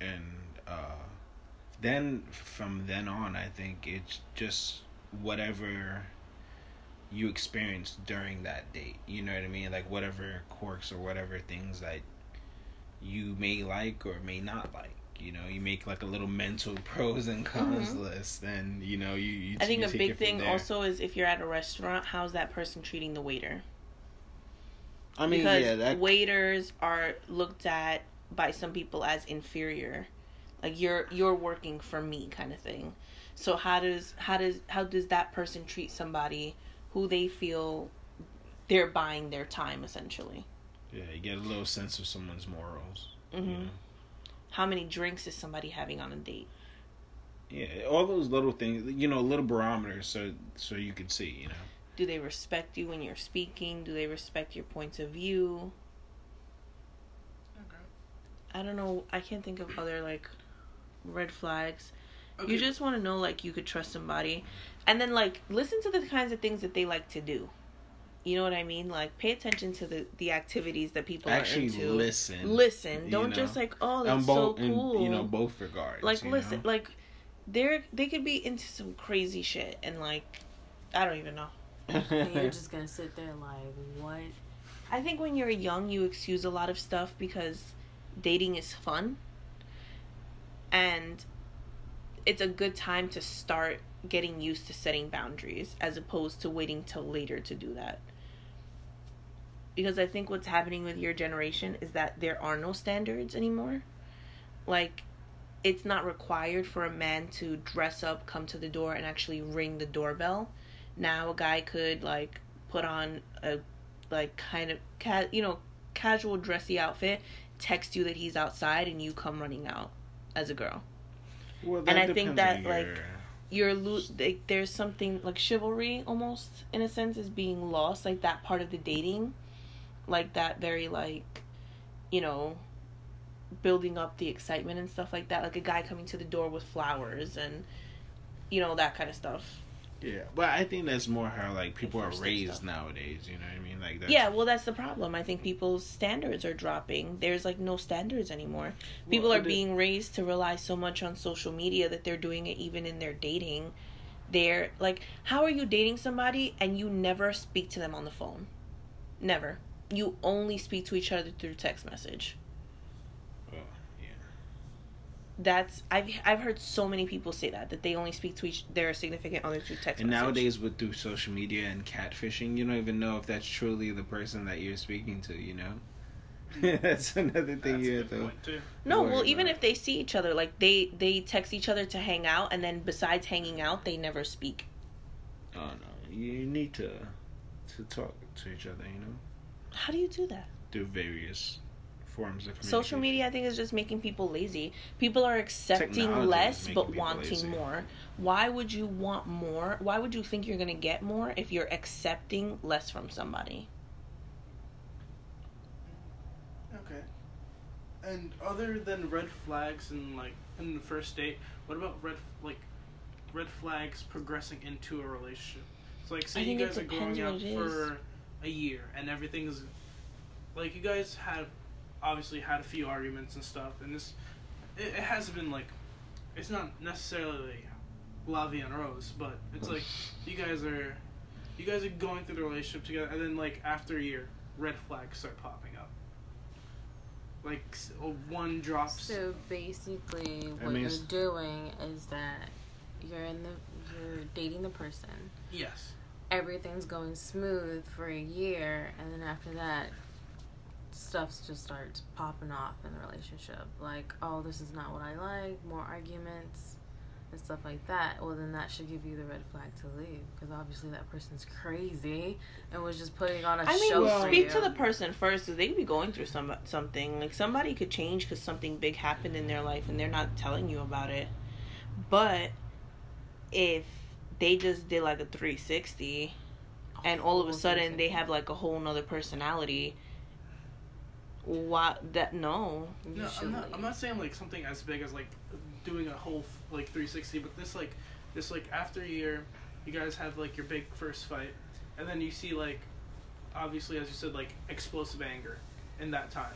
and uh, then from then on, I think it's just whatever you experience during that date. You know what I mean? Like whatever quirks or whatever things that you may like or may not like. you know you make like a little mental pros and cons mm-hmm. list and you know you, you i think you a big thing also is if you're at a restaurant how's that person treating the waiter i mean because yeah, that... waiters are looked at by some people as inferior. Like you're you're working for me kind of thing. So how does how does how does that person treat somebody who they feel they're buying their time essentially? Yeah you get a little sense of someone's morals. Mm-hmm. You know? how many drinks is somebody having on a date? Yeah all those little things you know little barometers so so you can see you know. Do they respect you when you're speaking? Do they respect your points of view i don't know i can't think of other like red flags okay. you just want to know like you could trust somebody and then like listen to the kinds of things that they like to do you know what I mean? Like pay attention to the the activities that people actually are into. listen. Listen. Don't know? just like oh that's both, so cool. In, you know both regards. Like listen, know? like they're they could be into some crazy shit and like I don't even know. and you're just gonna sit there like what? I think when you're young, you excuse a lot of stuff because dating is fun, and it's a good time to start getting used to setting boundaries as opposed to waiting till later to do that because I think what's happening with your generation is that there are no standards anymore. Like, it's not required for a man to dress up, come to the door, and actually ring the doorbell. Now, a guy could, like, put on a, like, kind of, ca- you know, casual dressy outfit, text you that he's outside, and you come running out as a girl. Well, and I think that, like, you're lo- like, there's something like chivalry almost in a sense is being lost, like that part of the dating like that very like you know building up the excitement and stuff like that like a guy coming to the door with flowers and you know that kind of stuff yeah but i think that's more how like people are raised stuff. nowadays you know what i mean? Like yeah well that's the problem. I think people's standards are dropping. There's like no standards anymore. People well, are being raised to rely so much on social media that they're doing it even in their dating. They're like how are you dating somebody and you never speak to them on the phone? Never. You only speak to each other through text message. Oh, yeah. That's I've I've heard so many people say that that they only speak to each their significant other through text. And message. nowadays, with through social media and catfishing, you don't even know if that's truly the person that you're speaking to. You know. that's another thing that's you have to. No, well, even if they see each other, like they they text each other to hang out, and then besides hanging out, they never speak. Oh no, you need to to talk to each other. You know. How do you do that? Through various forms of social media. I think is just making people lazy. People are accepting Technology less but wanting lazy. more. Why would you want more? Why would you think you're gonna get more if you're accepting less from somebody? Okay. And other than red flags and like in the first date, what about red like red flags progressing into a relationship? So like say you guys are going out for a year and everything's like you guys had obviously had a few arguments and stuff and this it, it hasn't been like it's not necessarily la vie en rose but it's like you guys are you guys are going through the relationship together and then like after a year red flags start popping up. Like one drops so basically what you're doing is that you're in the you're dating the person. Yes. Everything's going smooth for a year and then after that stuff just starts popping off in the relationship. Like oh this is not what i like more arguments and stuff like that. Well then that should give you the red flag to leave because obviously that person's crazy and was just putting on a I mean, well, speak you. to the person first because they could be going through some something. Like somebody could change because something big happened in their life and they're not telling you about it. But if they just did like a 360 and all of a sudden they have like a whole nother personality what that no no I'm not, I'm not saying like something as big as like doing a whole like 360 but this like this like after a year you guys have like your big first fight and then you see like obviously as you said like explosive anger in that time.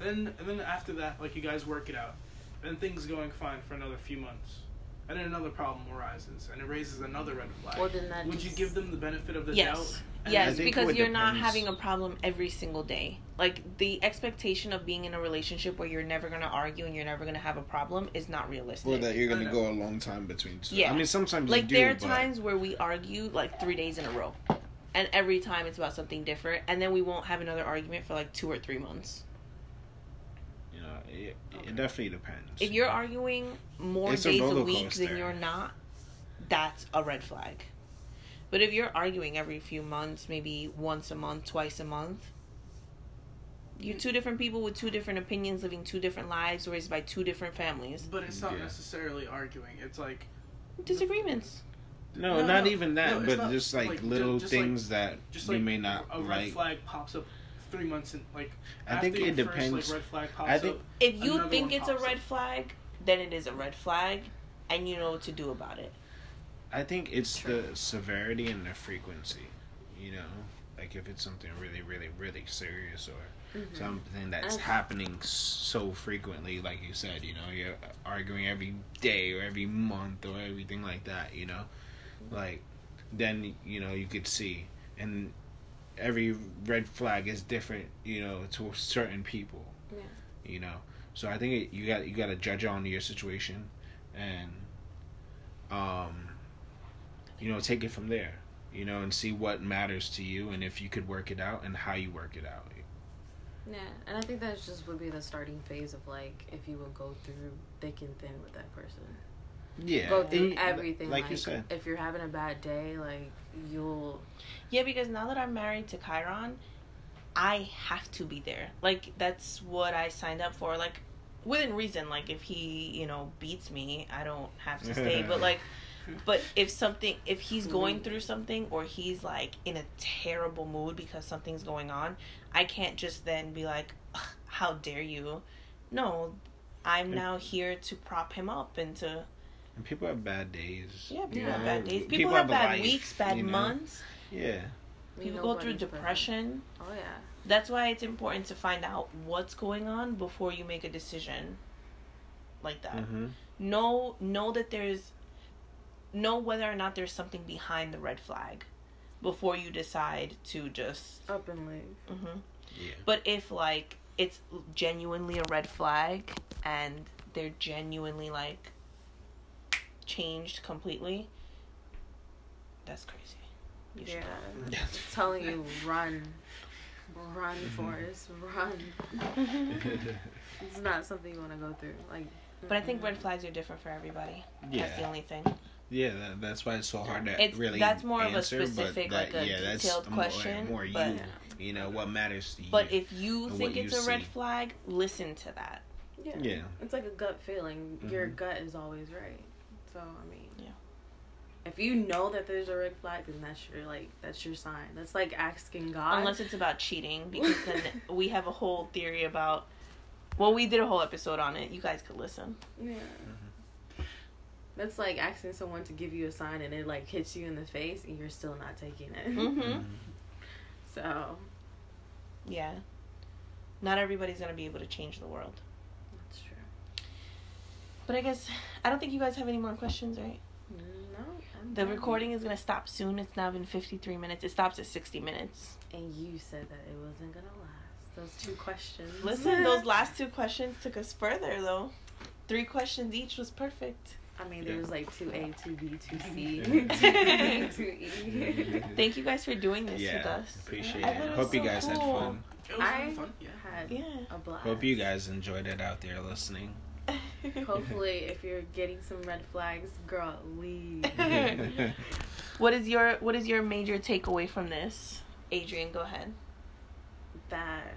And then and then after that like you guys work it out and things going fine for another few months and then another problem arises and it raises another red flag. Well, then that would just... you give them the benefit of the yes. doubt? Yes, because you're not having a problem every single day. Like the expectation of being in a relationship where you're never gonna argue and you're never gonna have a problem is not realistic. Or that you're gonna go a long time between. Two. Yeah, I mean sometimes like do, there are but... times where we argue like three days in a row, and every time it's about something different, and then we won't have another argument for like two or three months. You know, it, it definitely depends. If you're arguing more it's days a, a week than you're not, that's a red flag. But if you're arguing every few months, maybe once a month, twice a month, you're two different people with two different opinions, living two different lives, raised by two different families. But it's not yeah. necessarily arguing. It's like disagreements. No, no not no, even that, no, but not, just like, like little just things like, that just you like may not a red like. flag pops up three months in like. I think it depends. First, like, red flag pops I think up, if you think it's a red up. flag, then it is a red flag, and you know what to do about it. I think it's True. the severity and the frequency. You know, like if it's something really, really, really serious or mm-hmm. something that's happening so frequently, like you said, you know, you're arguing every day or every month or everything like that. You know, like then you know you could see and every red flag is different. You know, to certain people. Yeah. You know, so I think it, you got you got to judge on your situation and um you know, take it from there, you know, and see what matters to you and if you could work it out and how you work it out. Yeah, and I think that just would be the starting phase of like if you would go through thick and thin with that person. Yeah, go through and, everything. Like, like you said, if you're having a bad day, like you'll. Yeah, because now that I'm married to Chiron, I have to be there. Like that's what I signed up for. Like within reason. Like if he, you know, beats me, I don't have to stay. but like but if something if he's going mm-hmm. through something or he's like in a terrible mood because something's going on i can't just then be like how dare you no i'm mm. now here to prop him up and to and people have bad days yeah people yeah. have bad days people, people have, have bad life, weeks bad you know? months yeah people go through depression perfect. oh yeah that's why it's important to find out what's going on before you make a decision like that mm-hmm. know know that there's know whether or not there's something behind the red flag before you decide to just up and leave. Mm-hmm. Yeah. But if like it's genuinely a red flag and they're genuinely like changed completely, that's crazy. You yeah, telling you run, run, for Forrest, run. it's not something you want to go through. Like, but I think red flags are different for everybody. Yeah. That's the only thing. Yeah, that, that's why it's so hard to it's, really. That's more answer, of a specific, that, like a yeah, detailed question. More, more but, you, you know, what matters to you. But if you think it's a see. red flag, listen to that. Yeah, yeah. It's like a gut feeling. Mm-hmm. Your gut is always right. So I mean, yeah. If you know that there's a red flag, then that's your like that's your sign. That's like asking God. Unless it's about cheating, because then we have a whole theory about. Well, we did a whole episode on it. You guys could listen. Yeah. Mm-hmm. That's like asking someone to give you a sign and it like hits you in the face and you're still not taking it. Mm-hmm. mm-hmm. So, yeah, not everybody's gonna be able to change the world. That's true. But I guess I don't think you guys have any more questions, right? No. I'm the recording is gonna stop soon. It's now been fifty three minutes. It stops at sixty minutes. And you said that it wasn't gonna last. Those two questions. Listen, those last two questions took us further though. Three questions each was perfect. I mean, there was like two A, two B, two C, two B, two E. Thank you guys for doing this yeah, with us. Appreciate it. Hope so you guys cool. had fun. It was I fun. Yeah. had yeah. a blast. Hope you guys enjoyed it out there listening. Hopefully, if you're getting some red flags, girl, leave. what is your What is your major takeaway from this, Adrian? Go ahead. That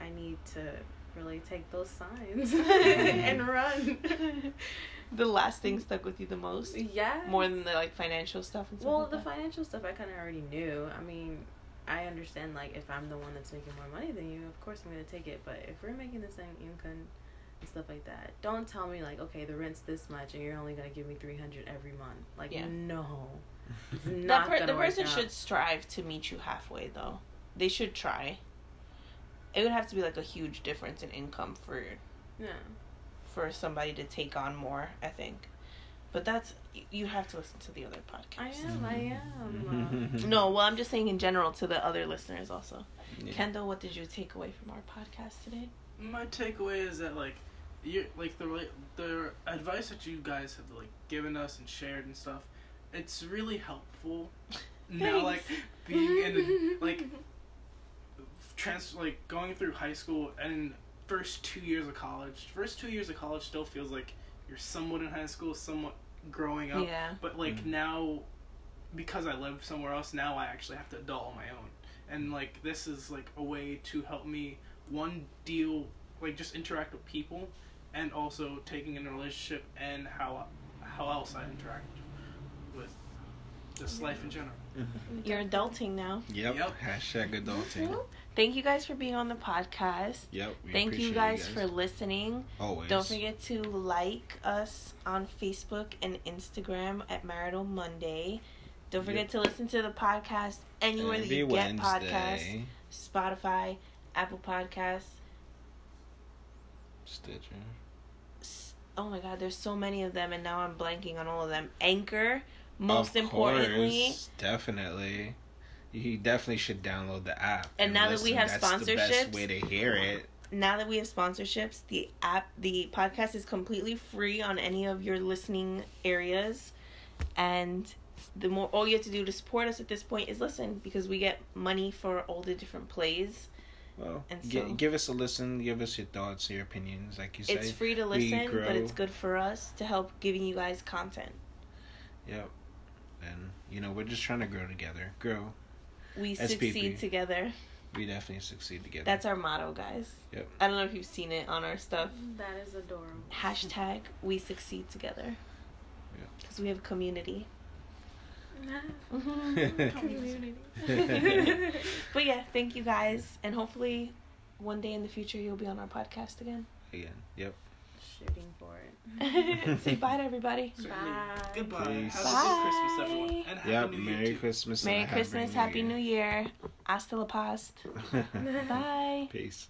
I need to really take those signs and run the last thing stuck with you the most? Yeah. More than the like financial stuff and stuff. Well, like the financial stuff I kind of already knew. I mean, I understand like if I'm the one that's making more money than you, of course I'm gonna take it. But if we're making the same income and stuff like that, don't tell me like okay the rent's this much and you're only gonna give me three hundred every month. Like yeah. no. not per- the person should strive to meet you halfway though. They should try. It would have to be like a huge difference in income for yeah for somebody to take on more, I think. But that's you have to listen to the other podcast. I am. I am. no, well, I'm just saying in general to the other listeners also. Yeah. Kendall, what did you take away from our podcast today? My takeaway is that like you like the the advice that you guys have like given us and shared and stuff. It's really helpful. now, like being in like trans like going through high school and first two years of college. First two years of college still feels like you're somewhat in high school, somewhat growing up. Yeah. But like mm now, because I live somewhere else, now I actually have to adult on my own, and like this is like a way to help me one deal like just interact with people, and also taking in a relationship and how how else I interact with just life in general. Mm-hmm. You're adulting now. Yep. yep. Hashtag adulting. Thank you guys for being on the podcast. Yep. Thank you guys, you guys, for listening. Always. Don't forget to like us on Facebook and Instagram at Marital Monday. Don't forget yep. to listen to the podcast anywhere that you Wednesday. get podcasts. Spotify, Apple Podcasts, Stitcher. Oh my god, there's so many of them and now I'm blanking on all of them. Anchor, most of importantly. Course, definitely you definitely should download the app. And, and now listen. that we have That's sponsorships, the best way to hear it. Now that we have sponsorships, the app, the podcast is completely free on any of your listening areas, and the more all you have to do to support us at this point is listen because we get money for all the different plays. Well, and so, give us a listen. Give us your thoughts, your opinions. Like you said, it's free to listen, but it's good for us to help giving you guys content. Yep, and you know we're just trying to grow together, grow we SPP. succeed together. We definitely succeed together. That's our motto, guys. Yep. I don't know if you've seen it on our stuff. That is adorable. Hashtag we succeed together. Yeah. Because we have a community. Mm-hmm. community. but yeah, thank you guys, and hopefully, one day in the future you'll be on our podcast again. Again. Yep shooting for it. Say bye to everybody. Bye. Goodbye. Peace. Have a good Christmas, everyone. And Happy yep, New Merry Year Christmas. Merry Christmas. Happy New Year. Hasta la past. bye. Peace.